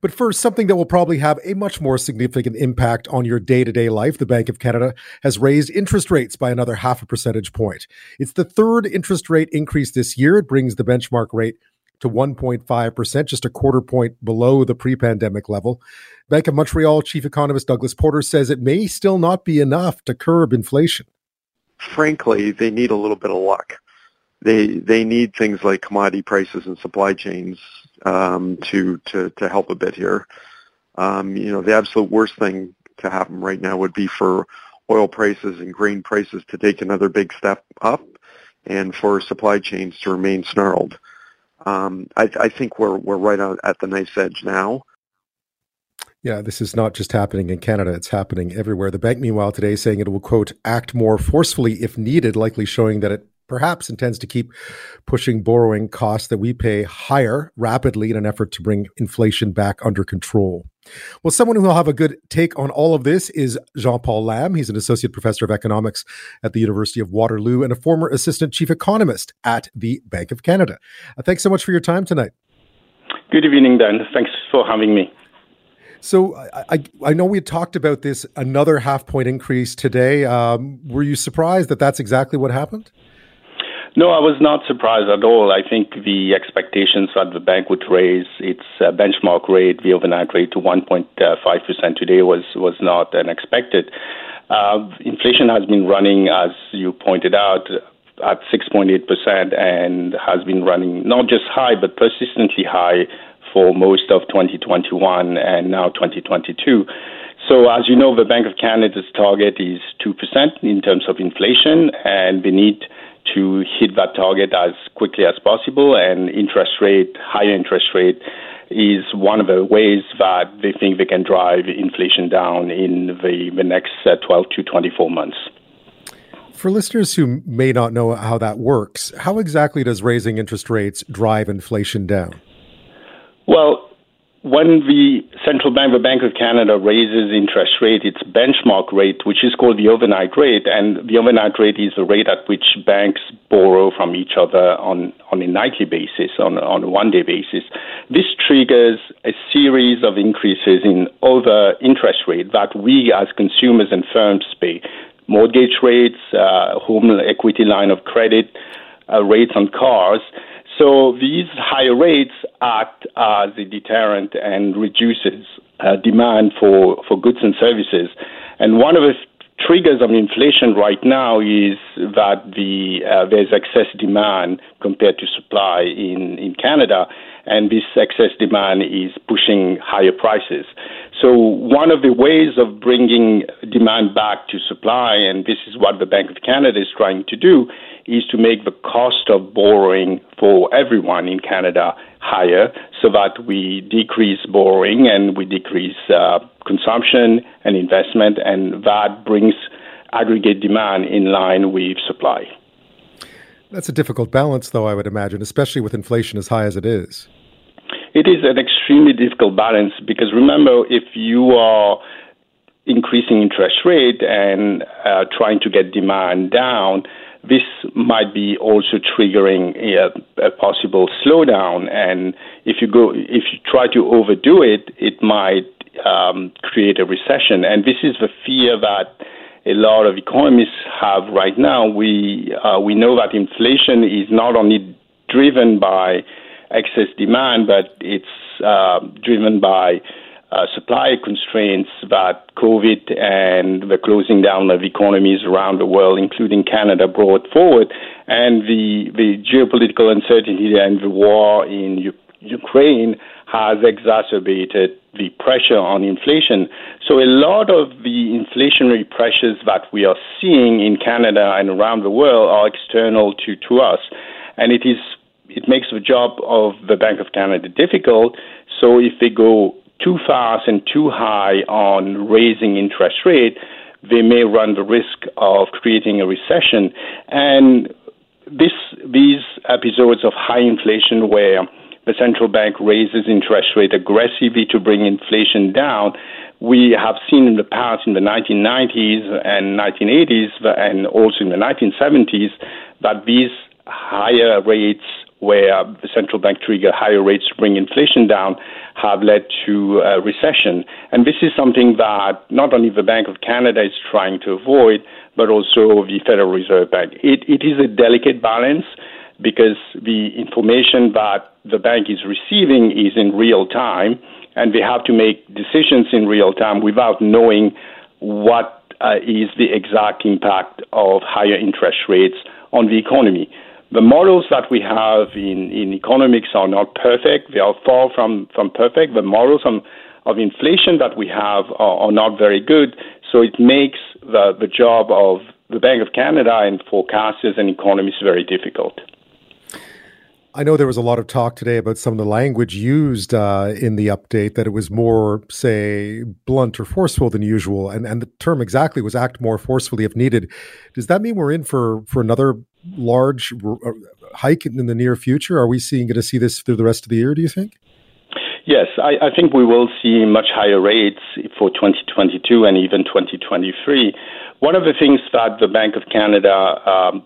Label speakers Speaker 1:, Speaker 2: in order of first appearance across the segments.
Speaker 1: But first, something that will probably have a much more significant impact on your day to day life. The Bank of Canada has raised interest rates by another half a percentage point. It's the third interest rate increase this year. It brings the benchmark rate to 1.5%, just a quarter point below the pre pandemic level. Bank of Montreal chief economist Douglas Porter says it may still not be enough to curb inflation.
Speaker 2: Frankly, they need a little bit of luck. They they need things like commodity prices and supply chains um, to to to help a bit here. Um, you know, the absolute worst thing to happen right now would be for oil prices and grain prices to take another big step up, and for supply chains to remain snarled. Um, I, I think we're we're right on, at the knife's edge now.
Speaker 1: Yeah, this is not just happening in Canada, it's happening everywhere. The bank, meanwhile, today saying it will, quote, act more forcefully if needed, likely showing that it perhaps intends to keep pushing borrowing costs that we pay higher rapidly in an effort to bring inflation back under control. Well, someone who will have a good take on all of this is Jean Paul Lam. He's an associate professor of economics at the University of Waterloo and a former assistant chief economist at the Bank of Canada. Uh, thanks so much for your time tonight.
Speaker 3: Good evening, Dan. Thanks for having me.
Speaker 1: So I, I, I know we talked about this another half point increase today. Um, were you surprised that that's exactly what happened?
Speaker 3: No, I was not surprised at all. I think the expectations that the bank would raise its uh, benchmark rate, the overnight rate, to 1.5% today was, was not unexpected. Uh, inflation has been running, as you pointed out, at 6.8% and has been running not just high, but persistently high for most of 2021 and now 2022. So, as you know, the Bank of Canada's target is 2% in terms of inflation, and need to hit that target as quickly as possible. And interest rate, higher interest rate, is one of the ways that they think they can drive inflation down in the, the next uh, 12 to 24 months.
Speaker 1: For listeners who may not know how that works, how exactly does raising interest rates drive inflation down?
Speaker 3: Well, when the central bank, the Bank of Canada, raises interest rate, its benchmark rate, which is called the overnight rate, and the overnight rate is the rate at which banks borrow from each other on, on a nightly basis, on, on a one day basis. This triggers a series of increases in other interest rate that we as consumers and firms pay. Mortgage rates, uh, home equity line of credit, uh, rates on cars. So these higher rates act as a deterrent and reduces uh, demand for, for goods and services. And one of the triggers of inflation right now is that the uh, there's excess demand compared to supply in, in Canada, and this excess demand is pushing higher prices. So one of the ways of bringing demand back to supply, and this is what the Bank of Canada is trying to do, is to make the cost of borrowing for everyone in Canada higher so that we decrease borrowing and we decrease uh, consumption and investment, and that brings aggregate demand in line with supply.
Speaker 1: That's a difficult balance, though, I would imagine, especially with inflation as high as it is.
Speaker 3: It is an extremely difficult balance because remember, if you are increasing interest rate and uh, trying to get demand down, this might be also triggering a, a, possible slowdown. And if you go, if you try to overdo it, it might um, create a recession. And this is the fear that a lot of economists have right now. We uh, we know that inflation is not only driven by excess demand, but it's uh, driven by uh, supply constraints that COVID and the closing down of economies around the world, including Canada, brought forward, and the the geopolitical uncertainty and the war in U- Ukraine has exacerbated the pressure on inflation. So a lot of the inflationary pressures that we are seeing in Canada and around the world are external to, to us, and it is it makes the job of the Bank of Canada difficult. So if they go too fast and too high on raising interest rate, they may run the risk of creating a recession. And this, these episodes of high inflation where the central bank raises interest rate aggressively to bring inflation down, we have seen in the past in the 1990s and 1980s and also in the 1970s that these higher rates where the central bank trigger higher rates to bring inflation down have led to a recession. And this is something that not only the Bank of Canada is trying to avoid, but also the Federal Reserve Bank. It, it is a delicate balance because the information that the bank is receiving is in real time, and they have to make decisions in real time without knowing what uh, is the exact impact of higher interest rates on the economy. The models that we have in, in economics are not perfect. They are far from, from perfect. The models on, of inflation that we have are, are not very good. So it makes the, the job of the Bank of Canada and forecasters and economists very difficult.
Speaker 1: I know there was a lot of talk today about some of the language used uh, in the update that it was more, say, blunt or forceful than usual, and and the term exactly was act more forcefully if needed. Does that mean we're in for for another large uh, hike in the near future? Are we seeing going to see this through the rest of the year? Do you think?
Speaker 3: Yes, I, I think we will see much higher rates for 2022 and even 2023. One of the things that the Bank of Canada um,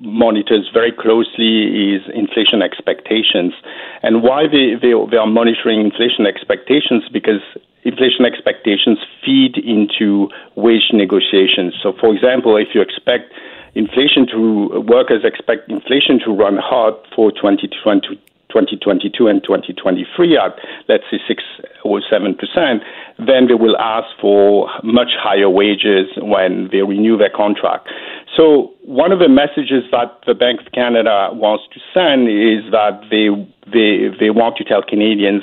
Speaker 3: monitors very closely is inflation expectations. And why they, they, they are monitoring inflation expectations because inflation expectations feed into wage negotiations. So, for example, if you expect inflation to workers expect inflation to run hard for 2020 2022 and 2023 at, let's say, 6 or 7%, then they will ask for much higher wages when they renew their contract. So one of the messages that the Bank of Canada wants to send is that they, they, they want to tell Canadians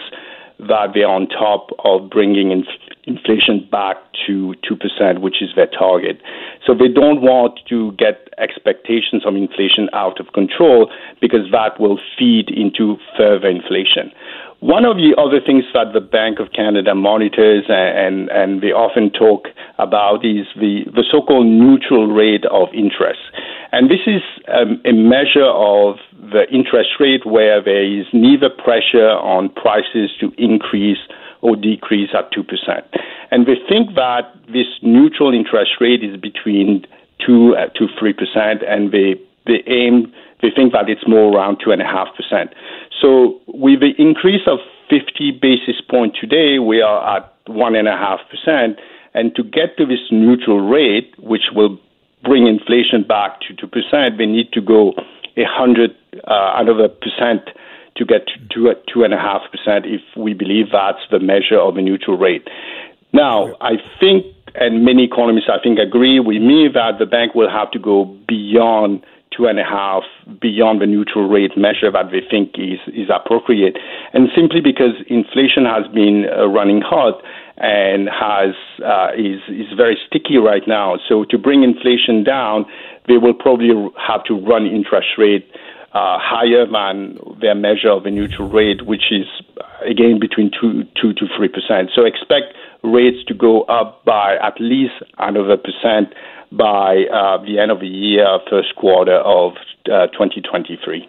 Speaker 3: that they're on top of bringing in inflation back to 2%, which is their target. So they don't want to get expectations of inflation out of control because that will feed into further inflation. One of the other things that the Bank of Canada monitors and, and, and they often talk about is the, the so called neutral rate of interest. And this is um, a measure of the interest rate where there is neither pressure on prices to increase or decrease at 2%. And we think that this neutral interest rate is between 2 uh, to 3%, and they, they aim, they think that it's more around 2.5%. So with the increase of 50 basis point today, we are at 1.5%. And to get to this neutral rate, which will bring inflation back to 2%, we need to go 100 uh, another percent to get to two and a half percent if we believe that's the measure of a neutral rate. Now, I think, and many economists I think agree with me that the bank will have to go beyond two and a half, beyond the neutral rate measure that they think is, is appropriate. And simply because inflation has been uh, running hot and has uh, is is very sticky right now. So to bring inflation down, they will probably have to run interest rate uh, higher than their measure of a neutral rate, which is again between two two to three percent. So expect rates to go up by at least another percent by uh, the end of the year, first quarter of uh, 2023.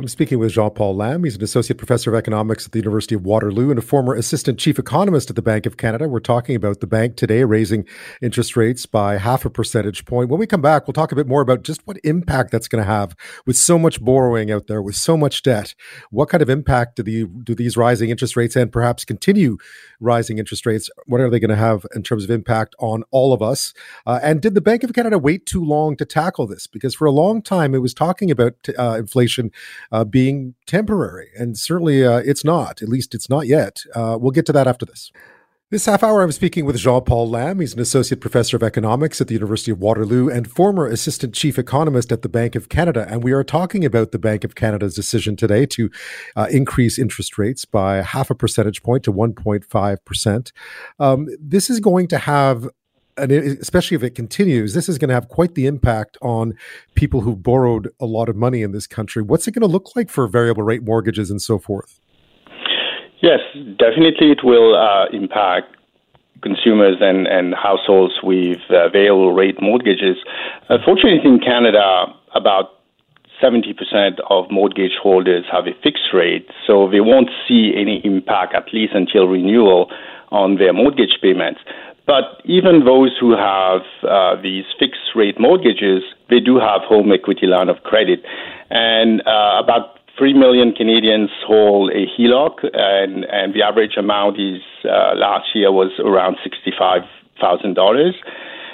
Speaker 1: I'm speaking with Jean Paul Lam. He's an associate professor of economics at the University of Waterloo and a former assistant chief economist at the Bank of Canada. We're talking about the bank today raising interest rates by half a percentage point. When we come back, we'll talk a bit more about just what impact that's going to have with so much borrowing out there, with so much debt. What kind of impact do, the, do these rising interest rates and perhaps continue rising interest rates? What are they going to have in terms of impact on all of us? Uh, and did the Bank of Canada wait too long to tackle this? Because for a long time, it was talking about uh, inflation uh, being temporary. And certainly uh, it's not, at least it's not yet. Uh, we'll get to that after this. This half hour, I'm speaking with Jean Paul Lam. He's an associate professor of economics at the University of Waterloo and former assistant chief economist at the Bank of Canada. And we are talking about the Bank of Canada's decision today to uh, increase interest rates by half a percentage point to 1.5%. Um, this is going to have and especially if it continues, this is going to have quite the impact on people who borrowed a lot of money in this country. What's it going to look like for variable rate mortgages and so forth?
Speaker 3: Yes, definitely it will uh, impact consumers and, and households with uh, variable rate mortgages. Uh, fortunately, in Canada, about 70% of mortgage holders have a fixed rate, so they won't see any impact, at least until renewal, on their mortgage payments. But even those who have uh, these fixed rate mortgages, they do have home equity line of credit. And uh, about 3 million Canadians hold a HELOC, and, and the average amount is uh, last year was around $65,000.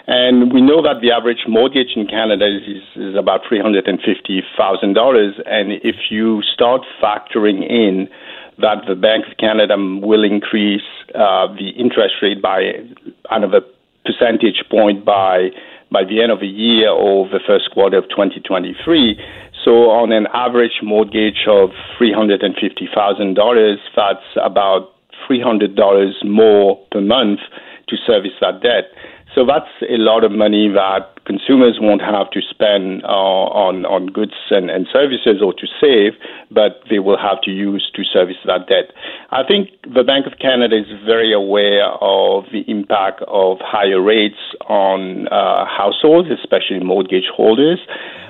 Speaker 3: And we know that the average mortgage in Canada is, is about $350,000. And if you start factoring in that the Bank of Canada will increase uh, the interest rate by another percentage point by by the end of the year or the first quarter of 2023, so on an average mortgage of $350,000, that's about $300 more per month to service that debt. So that's a lot of money that consumers won't have to spend uh, on on goods and, and services or to save, but they will have to use to service that debt. I think the Bank of Canada is very aware of the impact of higher rates on uh, households, especially mortgage holders.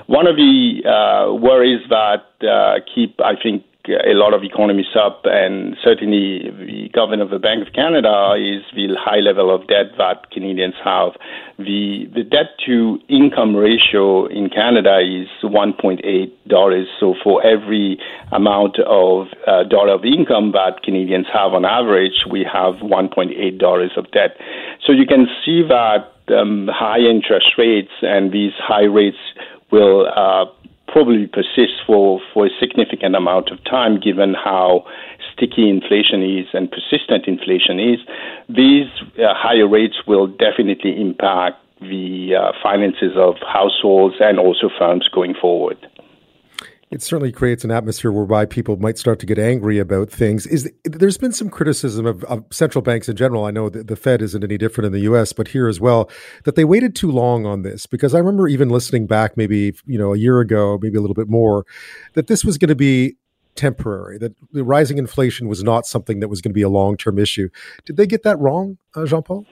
Speaker 3: One of the uh, worries that uh, keep, I think, a lot of economists up, and certainly the governor of the Bank of Canada is the high level of debt that Canadians have. The the debt to income ratio in Canada is 1.8 dollars. So for every amount of uh, dollar of income that Canadians have on average, we have 1.8 dollars of debt. So you can see that um, high interest rates and these high rates will uh, probably persist for, for a significant amount of time given how sticky inflation is and persistent inflation is. These uh, higher rates will definitely impact the uh, finances of households and also firms going forward
Speaker 1: it certainly creates an atmosphere whereby people might start to get angry about things. Is there's been some criticism of, of central banks in general. I know that the Fed isn't any different in the U.S., but here as well, that they waited too long on this. Because I remember even listening back, maybe you know a year ago, maybe a little bit more, that this was going to be temporary. That the rising inflation was not something that was going to be a long term issue. Did they get that wrong, uh, Jean Paul?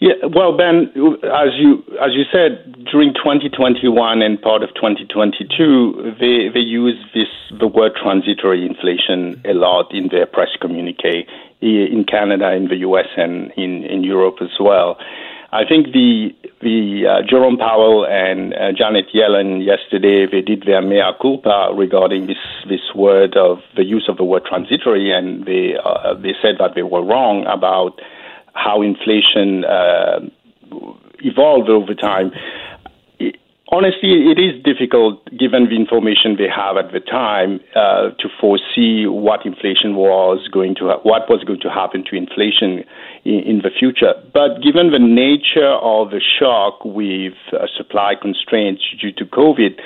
Speaker 3: Yeah, well, Ben, as you as you said, during 2021 and part of 2022, they they use this the word transitory inflation a lot in their press communique in Canada, in the U.S., and in in Europe as well. I think the the uh, Jerome Powell and uh, Janet Yellen yesterday they did their mea culpa regarding this this word of the use of the word transitory, and they uh, they said that they were wrong about how inflation uh, evolved over time. honestly, it is difficult, given the information they have at the time, uh, to foresee what inflation was going to, ha- what was going to happen to inflation in, in, the future. But given the nature of the shock with uh, supply constraints due to COVID,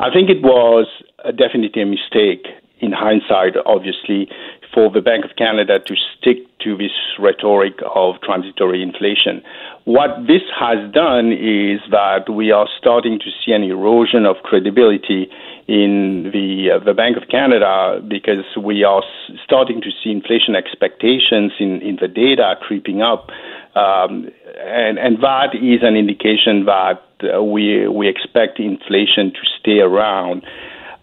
Speaker 3: I think it was uh, definitely a mistake in hindsight, obviously, for the Bank of Canada to stick to this rhetoric of transitory inflation. What this has done is that we are starting to see an erosion of credibility in the uh, the Bank of Canada because we are s- starting to see inflation expectations in, in the data creeping up, um, and and that is an indication that uh, we we expect inflation to stay around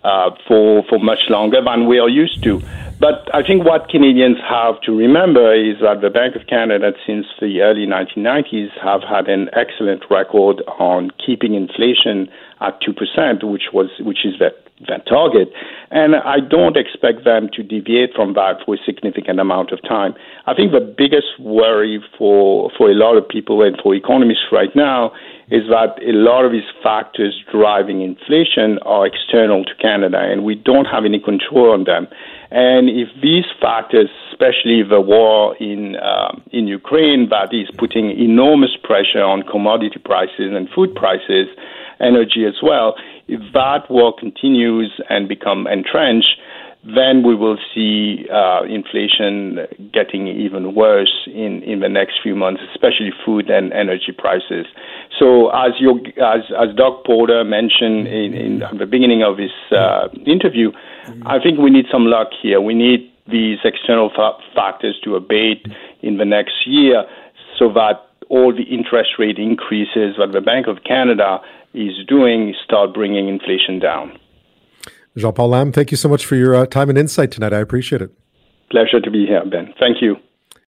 Speaker 3: uh, for for much longer than we are used to. But I think what Canadians have to remember is that the Bank of Canada, since the early 1990s, have had an excellent record on keeping inflation at two percent, which was which is that that target. And I don't expect them to deviate from that for a significant amount of time. I think the biggest worry for for a lot of people and for economists right now is that a lot of these factors driving inflation are external to Canada, and we don't have any control on them. And if these factors, especially the war in uh, in Ukraine, that is putting enormous pressure on commodity prices and food prices, energy as well, if that war continues and become entrenched, then we will see uh, inflation getting even worse in, in the next few months, especially food and energy prices. So, as your, as, as Doug Porter mentioned in, in the beginning of his uh, interview, I think we need some luck here. We need these external fa- factors to abate in the next year so that all the interest rate increases that the Bank of Canada is doing start bringing inflation down.
Speaker 1: Jean Paul Lam, thank you so much for your uh, time and insight tonight. I appreciate it.
Speaker 3: Pleasure to be here, Ben. Thank you.